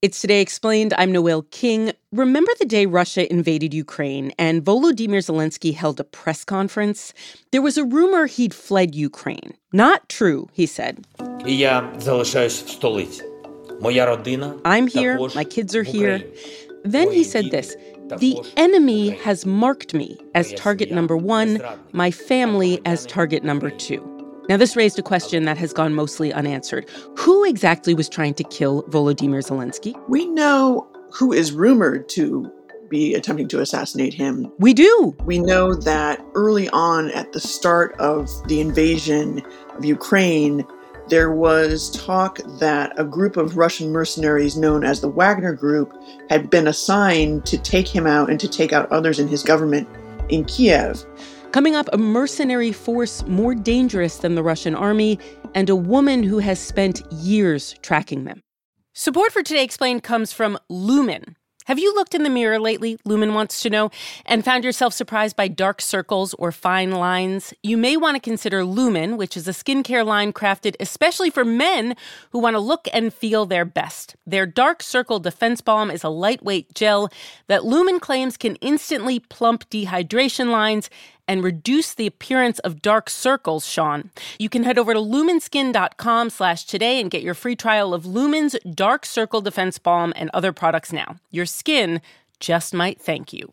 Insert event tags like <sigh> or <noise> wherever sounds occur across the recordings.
It's Today Explained. I'm Noel King. Remember the day Russia invaded Ukraine and Volodymyr Zelensky held a press conference? There was a rumor he'd fled Ukraine. Not true, he said. I'm here, my kids are here. Then he said this The enemy has marked me as target number one, my family as target number two. Now, this raised a question that has gone mostly unanswered. Who exactly was trying to kill Volodymyr Zelensky? We know who is rumored to be attempting to assassinate him. We do. We know that early on at the start of the invasion of Ukraine, there was talk that a group of Russian mercenaries known as the Wagner Group had been assigned to take him out and to take out others in his government in Kiev. Coming up, a mercenary force more dangerous than the Russian army, and a woman who has spent years tracking them. Support for Today Explained comes from Lumin. Have you looked in the mirror lately, Lumin wants to know, and found yourself surprised by dark circles or fine lines? You may want to consider Lumin, which is a skincare line crafted especially for men who want to look and feel their best. Their Dark Circle Defense Balm is a lightweight gel that Lumen claims can instantly plump dehydration lines and reduce the appearance of dark circles, Sean. You can head over to luminskin.com slash today and get your free trial of Lumin's Dark Circle Defense Balm and other products now. Your skin just might thank you.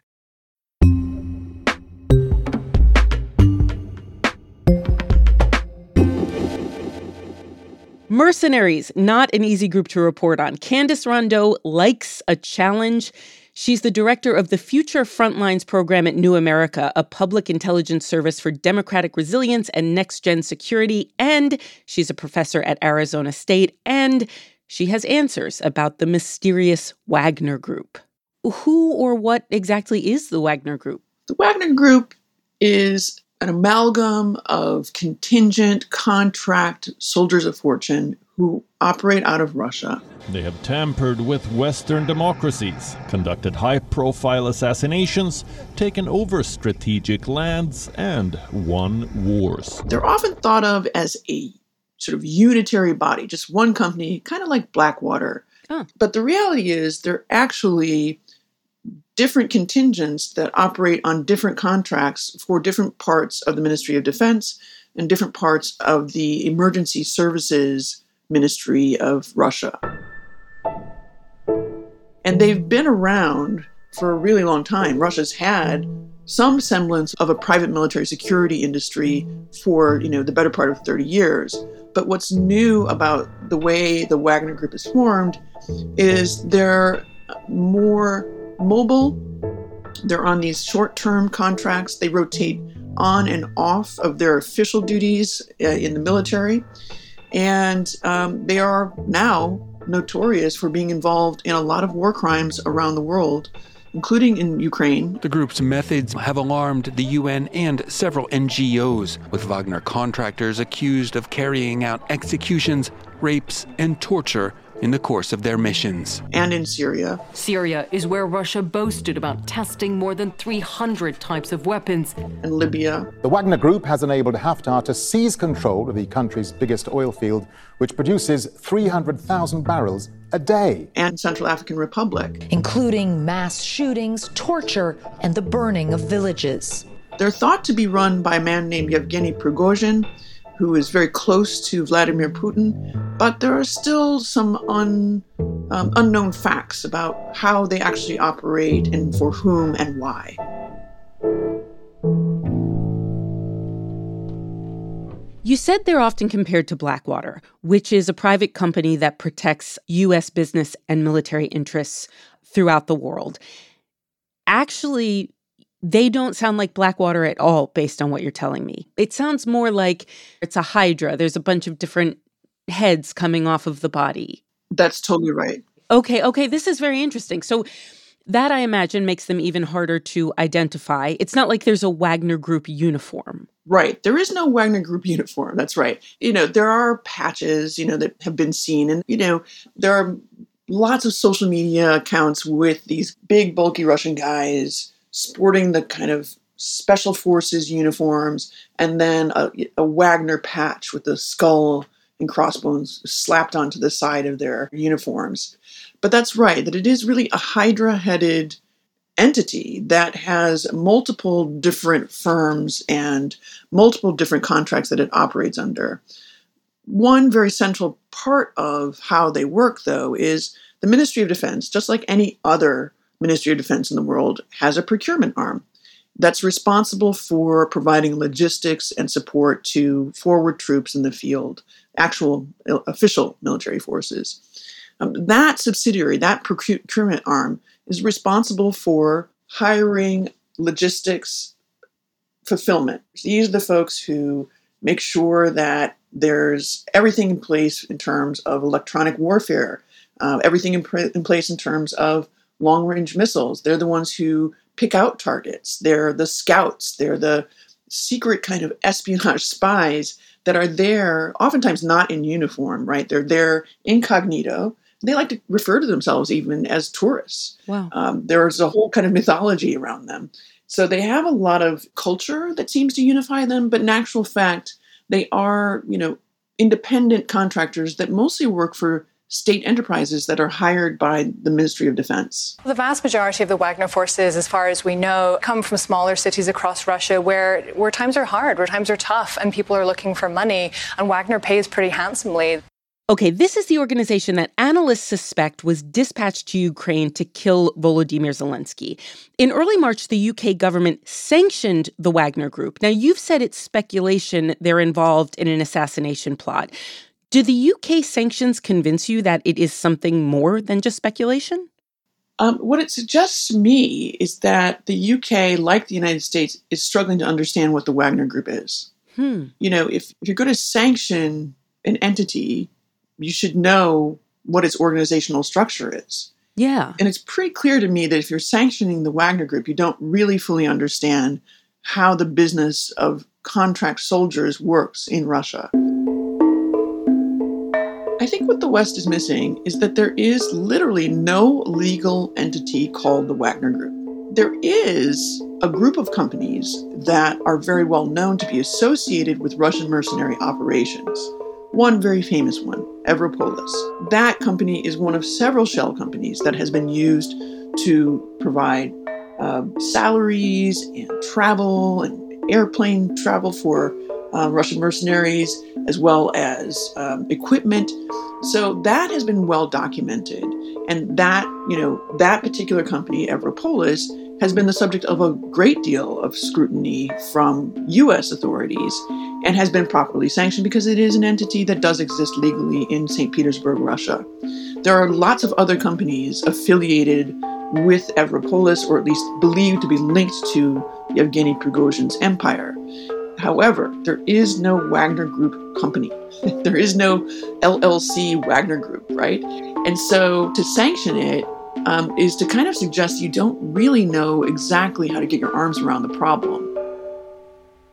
Mercenaries, not an easy group to report on. Candace Rondeaux likes a challenge. She's the director of the Future Frontlines program at New America, a public intelligence service for democratic resilience and next gen security. And she's a professor at Arizona State. And she has answers about the mysterious Wagner Group. Who or what exactly is the Wagner Group? The Wagner Group is an amalgam of contingent contract soldiers of fortune who operate out of Russia. They have tampered with Western democracies, conducted high profile assassinations, taken over strategic lands, and won wars. They're often thought of as a sort of unitary body, just one company, kind of like Blackwater. Oh. But the reality is they're actually different contingents that operate on different contracts for different parts of the Ministry of Defense and different parts of the Emergency Services Ministry of Russia. And they've been around for a really long time. Russia's had some semblance of a private military security industry for, you know, the better part of 30 years. But what's new about the way the Wagner Group is formed is they're more mobile. They're on these short term contracts. They rotate on and off of their official duties uh, in the military. And um, they are now notorious for being involved in a lot of war crimes around the world, including in Ukraine. The group's methods have alarmed the UN and several NGOs, with Wagner contractors accused of carrying out executions, rapes, and torture in the course of their missions. And in Syria. Syria is where Russia boasted about testing more than 300 types of weapons. And Libya. The Wagner Group has enabled Haftar to seize control of the country's biggest oil field, which produces 300,000 barrels a day. And Central African Republic. Including mass shootings, torture, and the burning of villages. They're thought to be run by a man named Yevgeny Prigozhin who is very close to Vladimir Putin, but there are still some un, um, unknown facts about how they actually operate and for whom and why. You said they're often compared to Blackwater, which is a private company that protects U.S. business and military interests throughout the world. Actually, they don't sound like Blackwater at all based on what you're telling me. It sounds more like it's a hydra. There's a bunch of different heads coming off of the body. That's totally right. Okay, okay, this is very interesting. So that I imagine makes them even harder to identify. It's not like there's a Wagner Group uniform. Right. There is no Wagner Group uniform. That's right. You know, there are patches, you know, that have been seen. And, you know, there are lots of social media accounts with these big, bulky Russian guys sporting the kind of special forces uniforms and then a, a Wagner patch with the skull and crossbones slapped onto the side of their uniforms. But that's right, that it is really a hydra headed entity that has multiple different firms and multiple different contracts that it operates under. One very central part of how they work, though, is the Ministry of Defense, just like any other Ministry of Defense in the world, has a procurement arm that's responsible for providing logistics and support to forward troops in the field, actual uh, official military forces. Um, that subsidiary, that procurement arm, is responsible for hiring logistics fulfillment. These are the folks who make sure that there's everything in place in terms of electronic warfare, uh, everything in, pr- in place in terms of long range missiles. They're the ones who pick out targets, they're the scouts, they're the secret kind of espionage spies that are there, oftentimes not in uniform, right? They're there incognito they like to refer to themselves even as tourists. Wow. Um, there's a whole kind of mythology around them. So they have a lot of culture that seems to unify them, but in actual fact, they are, you know, independent contractors that mostly work for state enterprises that are hired by the Ministry of Defense. The vast majority of the Wagner forces, as far as we know, come from smaller cities across Russia where, where times are hard, where times are tough, and people are looking for money, and Wagner pays pretty handsomely. Okay, this is the organization that analysts suspect was dispatched to Ukraine to kill Volodymyr Zelensky. In early March, the UK government sanctioned the Wagner Group. Now, you've said it's speculation they're involved in an assassination plot. Do the UK sanctions convince you that it is something more than just speculation? Um, what it suggests to me is that the UK, like the United States, is struggling to understand what the Wagner Group is. Hmm. You know, if, if you're going to sanction an entity, you should know what its organizational structure is. Yeah. And it's pretty clear to me that if you're sanctioning the Wagner Group, you don't really fully understand how the business of contract soldiers works in Russia. Think what the West is missing is that there is literally no legal entity called the Wagner Group. There is a group of companies that are very well known to be associated with Russian mercenary operations. One very famous one, Evropolis. That company is one of several shell companies that has been used to provide uh, salaries and travel and airplane travel for uh, Russian mercenaries, as well as um, equipment. So that has been well documented, and that you know that particular company, Evropolis, has been the subject of a great deal of scrutiny from U.S. authorities and has been properly sanctioned because it is an entity that does exist legally in St. Petersburg, Russia. There are lots of other companies affiliated with Evropolis, or at least believed to be linked to Yevgeny Prigozhin's empire. However, there is no Wagner Group company. <laughs> there is no LLC Wagner Group, right? And so to sanction it um, is to kind of suggest you don't really know exactly how to get your arms around the problem.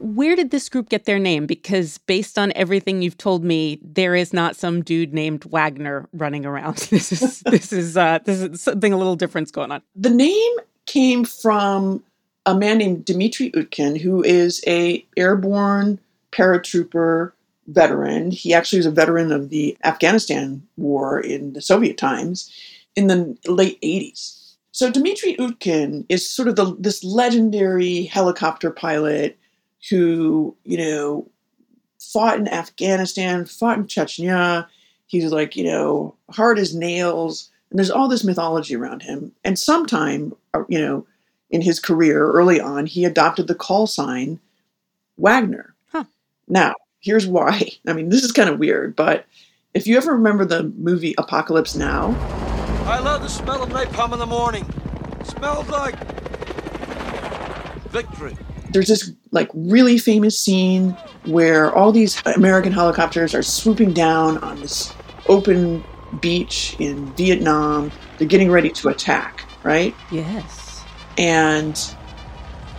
Where did this group get their name? Because based on everything you've told me, there is not some dude named Wagner running around. <laughs> This is this is uh, this is something a little different's going on. The name came from a man named Dmitry Utkin, who is a airborne paratrooper veteran. He actually was a veteran of the Afghanistan war in the Soviet times in the late 80s. So Dmitry Utkin is sort of the, this legendary helicopter pilot who, you know, fought in Afghanistan, fought in Chechnya. He's like, you know, hard as nails. And there's all this mythology around him. And sometime, uh, you know, in his career early on, he adopted the call sign Wagner. Huh. Now, here's why. <laughs> I mean, this is kind of weird, but if you ever remember the movie Apocalypse Now, I love the smell of napalm in the morning. It smells like victory there's this like really famous scene where all these American helicopters are swooping down on this open beach in Vietnam. They're getting ready to attack, right? Yes. And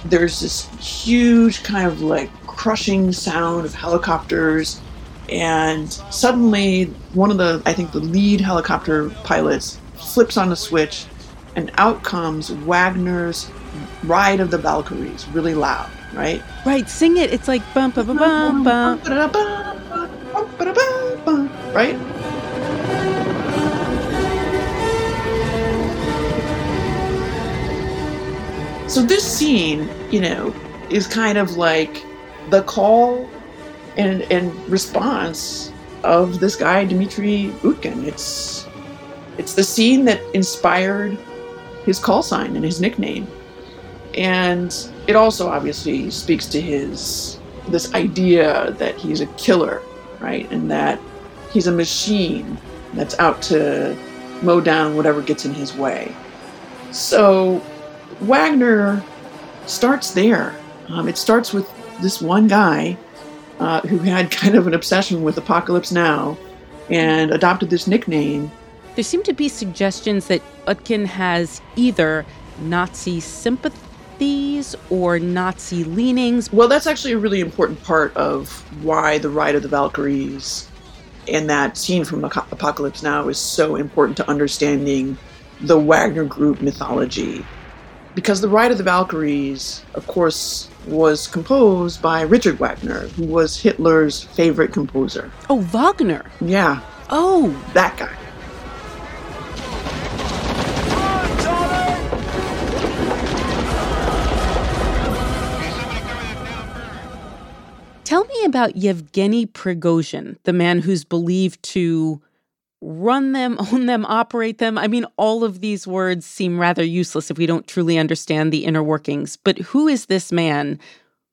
there's this huge kind of like crushing sound of helicopters. And suddenly, one of the, I think the lead helicopter pilots flips on the switch, and out comes Wagner's Ride of the Valkyries, really loud, right? Right, sing it. It's like bum bum bum bum bum. Right? So this scene, you know, is kind of like the call and and response of this guy Dmitry Utkin. It's it's the scene that inspired his call sign and his nickname. And it also obviously speaks to his this idea that he's a killer, right? And that he's a machine that's out to mow down whatever gets in his way. So Wagner starts there. Um, it starts with this one guy uh, who had <laughs> kind of an obsession with Apocalypse Now and adopted this nickname. There seem to be suggestions that Utkin has either Nazi sympathies or Nazi leanings. Well, that's actually a really important part of why the Ride of the Valkyries and that scene from Apocalypse Now is so important to understanding the Wagner Group mythology because the Ride of the Valkyries, of course, was composed by Richard Wagner, who was Hitler's favorite composer. Oh, Wagner. Yeah. Oh, that guy. Tell me about Yevgeny Prigozhin, the man who's believed to run them, <laughs> own them, operate them. I mean, all of these words seem rather useless if we don't truly understand the inner workings. But who is this man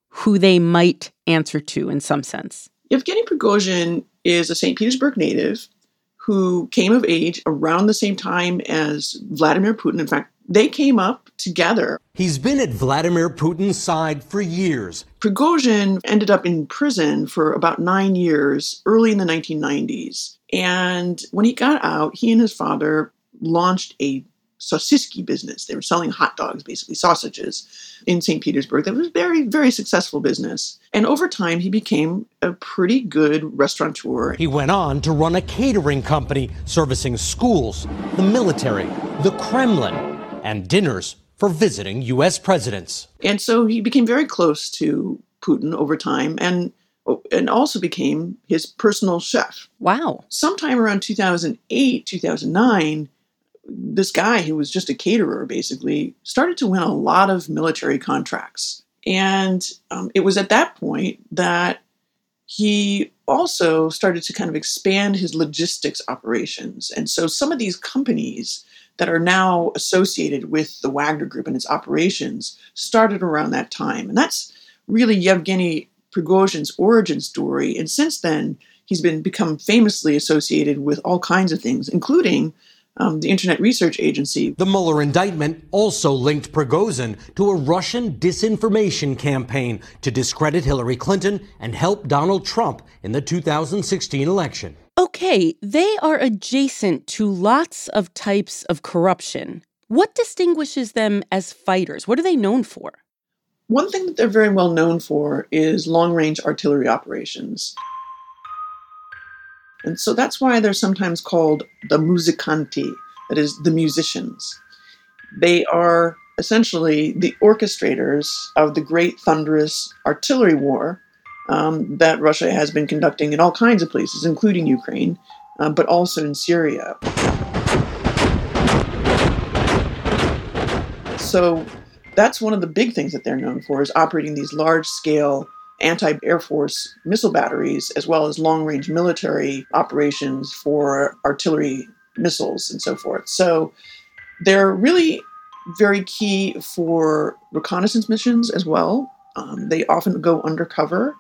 who they might answer to in some sense? Yevgeny Prigozhin is a St. Petersburg native who came of age around the same time as Vladimir Putin. In fact, they came up together. He's been at Vladimir Putin's side for years. Prigozhin ended up in prison for about nine years early in the 1990s. And when he got out, he and his father launched a sosiski business. They were selling hot dogs, basically sausages, in St. Petersburg. That was a very, very successful business. And over time, he became a pretty good restaurateur. He went on to run a catering company servicing schools, the military, the Kremlin, and dinners for visiting U.S. presidents. And so he became very close to Putin over time. And and also became his personal chef. Wow. Sometime around 2008, 2009, this guy who was just a caterer basically started to win a lot of military contracts. And um, it was at that point that he also started to kind of expand his logistics operations. And so some of these companies that are now associated with the Wagner Group and its operations started around that time. And that's really Yevgeny Prigozhin's origin story. And since then, he's been become famously associated with all kinds of things, including um, the Internet Research Agency. The Mueller indictment also linked Prigozhin to a Russian disinformation campaign to discredit Hillary Clinton and help Donald Trump in the 2016 election. Okay, they are adjacent to lots of types of corruption. What distinguishes them as fighters? What are they known for? One thing that they're very well known for is long range artillery operations. And so that's why they're sometimes called the musicanti, that is, the musicians. They are essentially the orchestrators of the great thunderous artillery war um, that Russia has been conducting in all kinds of places, including Ukraine, uh, but also in Syria. So that's one of the big things that they're known for is operating these large scale anti-air force missile batteries as well as long range military operations for artillery missiles and so forth so they're really very key for reconnaissance missions as well um, they often go undercover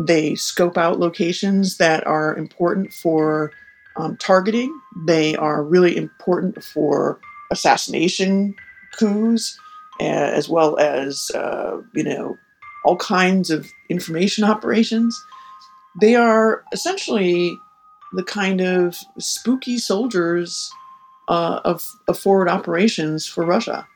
they scope out locations that are important for um, targeting they are really important for assassination coups as well as uh, you know all kinds of information operations. They are essentially the kind of spooky soldiers uh, of, of forward operations for Russia.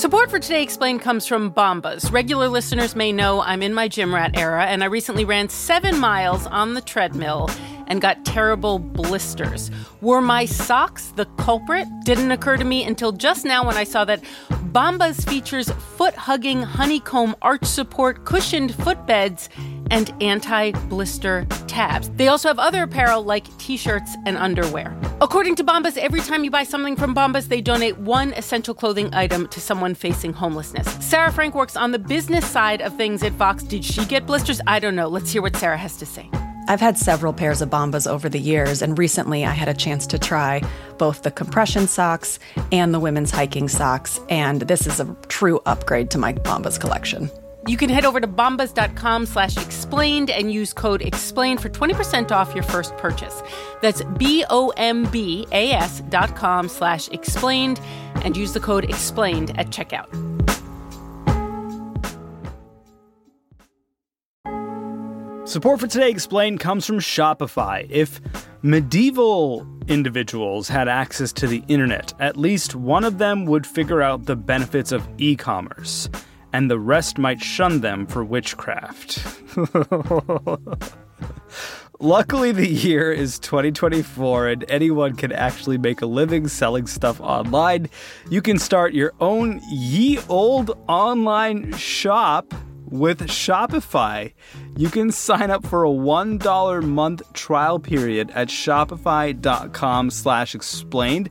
Support for Today Explained comes from Bombas. Regular listeners may know I'm in my gym rat era, and I recently ran seven miles on the treadmill and got terrible blisters. Were my socks the culprit? Didn't occur to me until just now when I saw that Bombas features foot hugging honeycomb arch support cushioned footbeds and anti blister tabs. They also have other apparel like t shirts and underwear. According to Bombas, every time you buy something from Bombas, they donate one essential clothing item to someone facing homelessness. Sarah Frank works on the business side of things at Vox. Did she get blisters? I don't know. Let's hear what Sarah has to say. I've had several pairs of Bombas over the years, and recently I had a chance to try both the compression socks and the women's hiking socks, and this is a true upgrade to my Bombas collection. You can head over to bombas.com slash explained and use code explained for 20% off your first purchase. That's B-O-M-B-A-S dot com slash explained and use the code explained at checkout. Support for Today Explained comes from Shopify. If medieval individuals had access to the internet, at least one of them would figure out the benefits of e commerce and the rest might shun them for witchcraft. <laughs> Luckily, the year is 2024 and anyone can actually make a living selling stuff online. You can start your own ye old online shop with Shopify. You can sign up for a $1 month trial period at shopify.com slash explained.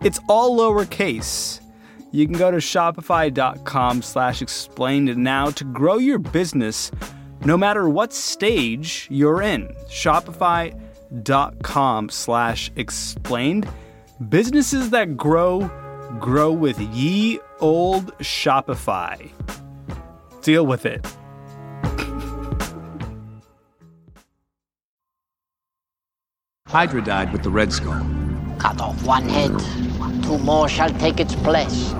It's all lowercase. You can go to shopify.com slash explained now to grow your business no matter what stage you're in. Shopify.com slash explained. Businesses that grow, grow with ye old Shopify. Deal with it. Hydra died with the Red Skull. Cut off one head, two more shall take its place.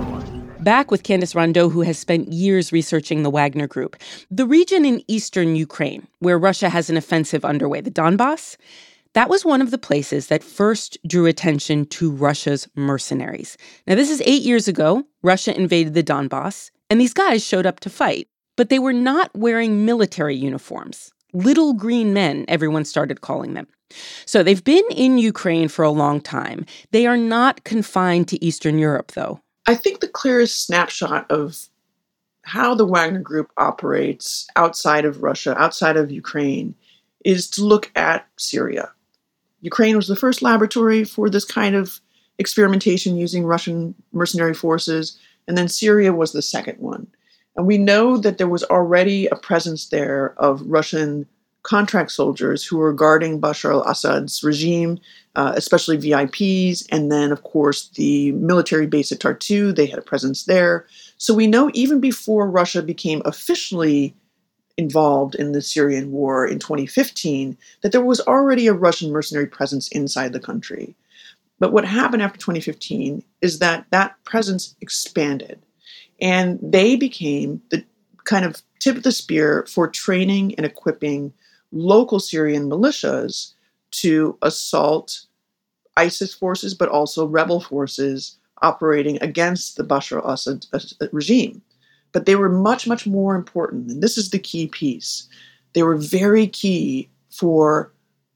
Back with Candace Rondeaux, who has spent years researching the Wagner Group. The region in eastern Ukraine, where Russia has an offensive underway, the Donbass, that was one of the places that first drew attention to Russia's mercenaries. Now, this is eight years ago. Russia invaded the Donbass, and these guys showed up to fight, but they were not wearing military uniforms. Little green men, everyone started calling them. So they've been in Ukraine for a long time. They are not confined to Eastern Europe, though. I think the clearest snapshot of how the Wagner Group operates outside of Russia, outside of Ukraine, is to look at Syria. Ukraine was the first laboratory for this kind of experimentation using Russian mercenary forces, and then Syria was the second one. And we know that there was already a presence there of Russian contract soldiers who were guarding Bashar al Assad's regime, uh, especially VIPs, and then, of course, the military base at Tartu, they had a presence there. So we know even before Russia became officially involved in the Syrian war in 2015 that there was already a Russian mercenary presence inside the country. But what happened after 2015 is that that presence expanded and they became the kind of tip of the spear for training and equipping local Syrian militias to assault ISIS forces, but also rebel forces operating against the Bashar al Assad uh, regime. But they were much, much more important. And this is the key piece. They were very key for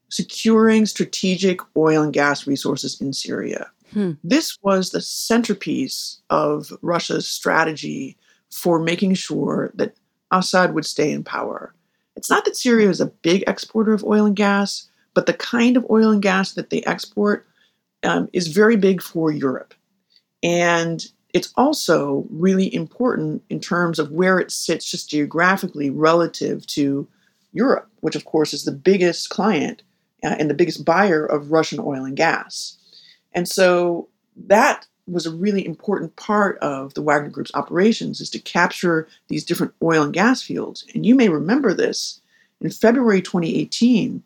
securing strategic oil and gas resources in Syria. Hmm. This was the centerpiece of Russia's strategy for making sure that Assad would stay in power. It's not that Syria is a big exporter of oil and gas, but the kind of oil and gas that they export um, is very big for Europe. And it's also really important in terms of where it sits just geographically relative to Europe, which, of course, is the biggest client uh, and the biggest buyer of Russian oil and gas. And so that was a really important part of the Wagner Group's operations is to capture these different oil and gas fields. And you may remember this. In February 2018,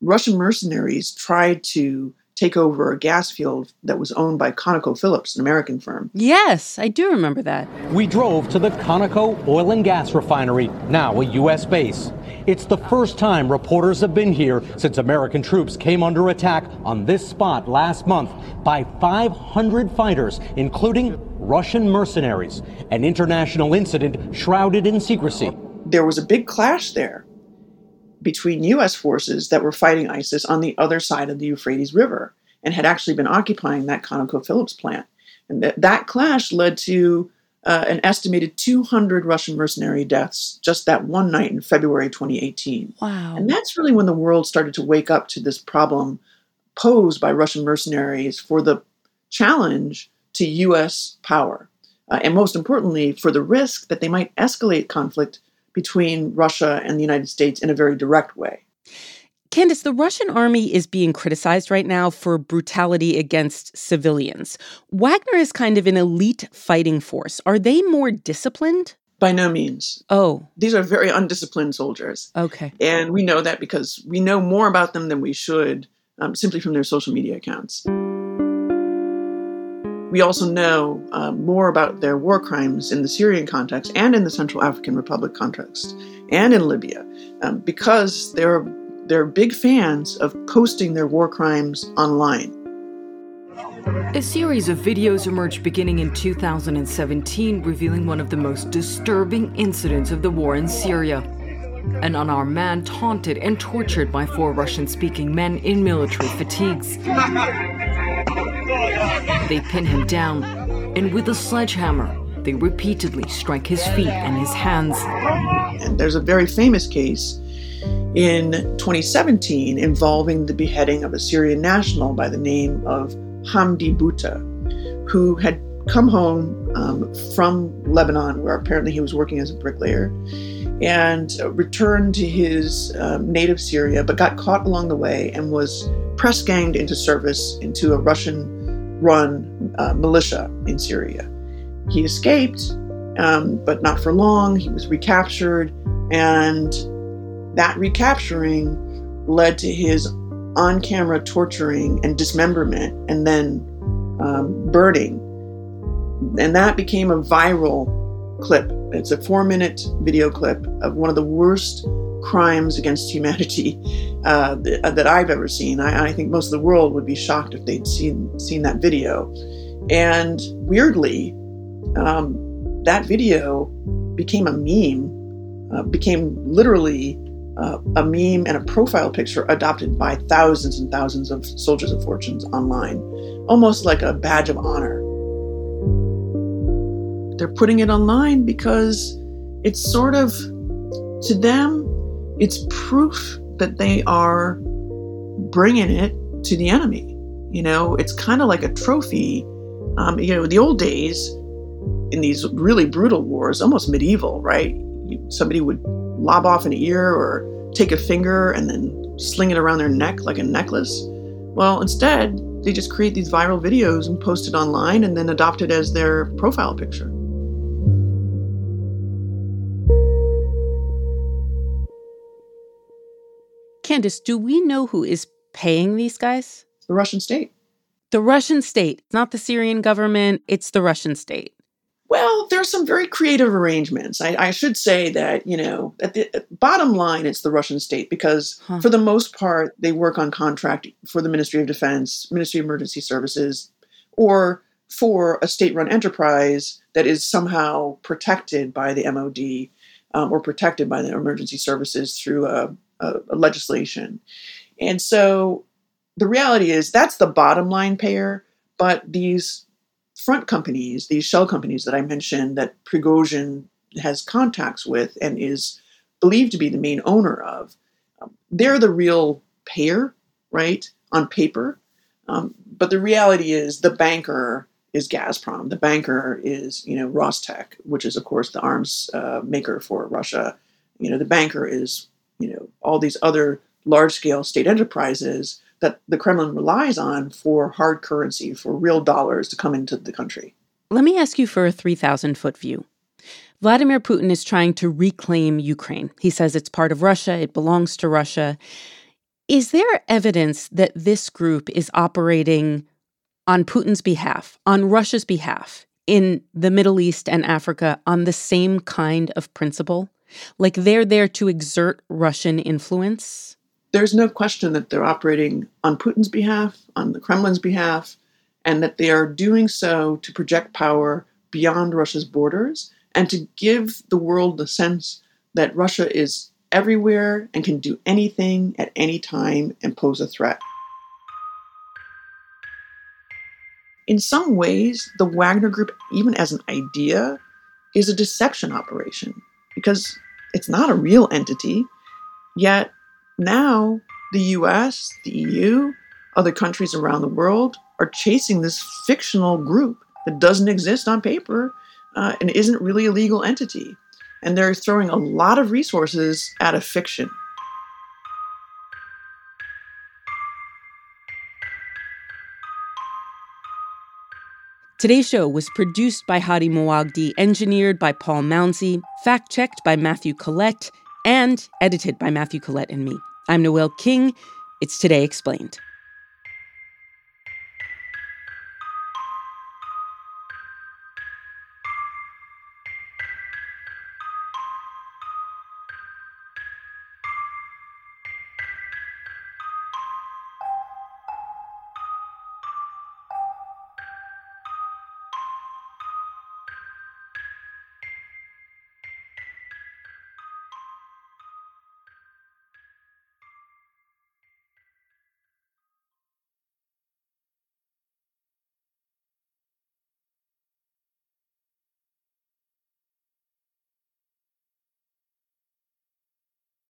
Russian mercenaries tried to take over a gas field that was owned by ConocoPhillips, an American firm. Yes, I do remember that. We drove to the Conoco Oil and Gas Refinery, now a U.S. base. It's the first time reporters have been here since American troops came under attack on this spot last month by 500 fighters, including Russian mercenaries, an international incident shrouded in secrecy. There was a big clash there between U.S. forces that were fighting ISIS on the other side of the Euphrates River and had actually been occupying that ConocoPhillips plant. And th- that clash led to uh, an estimated 200 Russian mercenary deaths just that one night in February 2018. Wow. And that's really when the world started to wake up to this problem posed by Russian mercenaries for the challenge to U.S. power. Uh, and most importantly, for the risk that they might escalate conflict between Russia and the United States in a very direct way. Candace, the Russian army is being criticized right now for brutality against civilians. Wagner is kind of an elite fighting force. Are they more disciplined? By no means. Oh. These are very undisciplined soldiers. Okay. And we know that because we know more about them than we should um, simply from their social media accounts. We also know uh, more about their war crimes in the Syrian context and in the Central African Republic context and in Libya um, because they're, they're big fans of posting their war crimes online. A series of videos emerged beginning in 2017 revealing one of the most disturbing incidents of the war in Syria. An unarmed man taunted and tortured by four Russian speaking men in military fatigues. They pin him down, and with a sledgehammer, they repeatedly strike his feet and his hands. And there's a very famous case in 2017 involving the beheading of a Syrian national by the name of Hamdi Buta, who had come home um, from Lebanon, where apparently he was working as a bricklayer, and returned to his um, native Syria, but got caught along the way and was press ganged into service into a Russian run uh, militia in Syria. He escaped, um, but not for long. He was recaptured, and that recapturing led to his on camera torturing and dismemberment and then um, burning. And that became a viral clip. It's a four minute video clip of one of the worst crimes against humanity uh, that I've ever seen. I, I, think most of the world would be shocked if they'd seen seen that video. And weirdly, um, that video became a meme, uh, became literally uh, a meme and a profile picture adopted by thousands and thousands of soldiers of fortunes online, almost like a badge of honor. They're putting it online because it's sort of, to them, it's proof that they are bringing it to the enemy. You know, it's kind of like a trophy. Um, you know, the old days in these really brutal wars, almost medieval, right? Somebody would lob off an ear or take a finger and then sling it around their neck like a necklace. Well, instead, they just create these viral videos and post it online and then adopt it as their profile picture. Candace, do we know who is paying these guys? The Russian state. The Russian state, It's not the Syrian government, it's the Russian state. Well, there's some very creative arrangements. I, I should say that, you know, at the at bottom line, it's the Russian state because, huh. for the most part, they work on contract for the Ministry of Defense, Ministry of Emergency Services, or for a state run enterprise that is somehow protected by the MOD um, or protected by the emergency services through a uh, legislation. And so the reality is that's the bottom line payer, but these front companies, these shell companies that I mentioned that Prigozhin has contacts with and is believed to be the main owner of, um, they're the real payer, right, on paper. Um, but the reality is the banker is Gazprom. The banker is, you know, Rostec, which is, of course, the arms uh, maker for Russia. You know, the banker is you know all these other large scale state enterprises that the Kremlin relies on for hard currency, for real dollars to come into the country. Let me ask you for a 3,000 foot view. Vladimir Putin is trying to reclaim Ukraine. He says it's part of Russia, it belongs to Russia. Is there evidence that this group is operating on Putin's behalf, on Russia's behalf, in the Middle East and Africa on the same kind of principle? Like they're there to exert Russian influence? There's no question that they're operating on Putin's behalf, on the Kremlin's behalf, and that they are doing so to project power beyond Russia's borders and to give the world the sense that Russia is everywhere and can do anything at any time and pose a threat. In some ways, the Wagner Group, even as an idea, is a deception operation because it's not a real entity. Yet now the US, the EU, other countries around the world are chasing this fictional group that doesn't exist on paper uh, and isn't really a legal entity. And they're throwing a lot of resources at a fiction. Today's show was produced by Hady Mawajdeh, engineered by Paul Mounsey, fact checked by Matthew Collette, and edited by Matthew Collette and me. I'm Noel King. It's Today Explained.